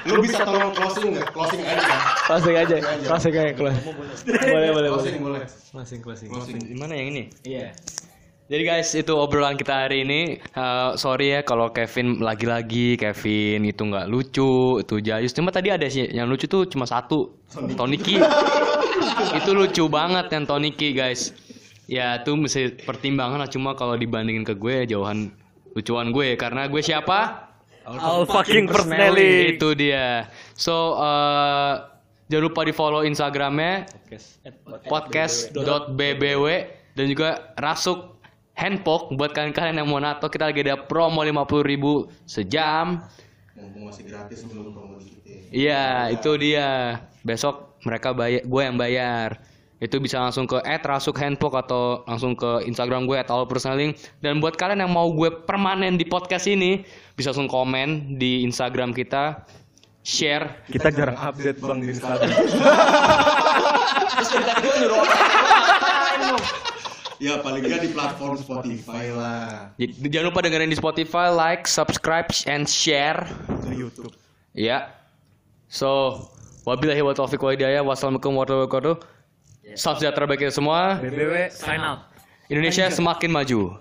Lu bisa tolong closing nggak? Closing aja. Closing aja, closing aja, closing. Boleh, boleh, boleh. Closing boleh. Closing, closing. Closing. Gimana yang ini? Iya. Jadi guys, itu obrolan kita hari ini. Eh, sorry ya kalau Kevin lagi-lagi Kevin itu nggak lucu, itu Jayus. Cuma tadi ada sih yang lucu tuh cuma satu, Toniki. itu lucu banget yang Toniki guys. Ya itu mesti pertimbangan lah. Cuma kalau dibandingin ke gue jauhan lucuan gue karena gue siapa? All fucking personally. Itu dia. So eh, jangan lupa di follow Instagramnya podcast.bbw dan juga rasuk handpok buat kalian-kalian yang mau nato kita lagi ada promo 50.000 ribu sejam Mumpung masih gratis belum promo dikit ya. iya itu dia besok mereka bayar gue yang bayar itu bisa langsung ke rasuk handpok atau langsung ke Instagram gue @allpersonaling dan buat kalian yang mau gue permanen di podcast ini bisa langsung komen di Instagram kita share Kita jarang update bang di Instagram. ya paling nggak di platform Spotify lah. Jadi, jangan lupa dengerin di Spotify, like, subscribe, and share. Ke YouTube. Ya. So, wabillahi wa taufiq wa hidayah. Wassalamualaikum warahmatullahi wabarakatuh. Salam sejahtera bagi kita semua. BBW sign out. Indonesia semakin maju.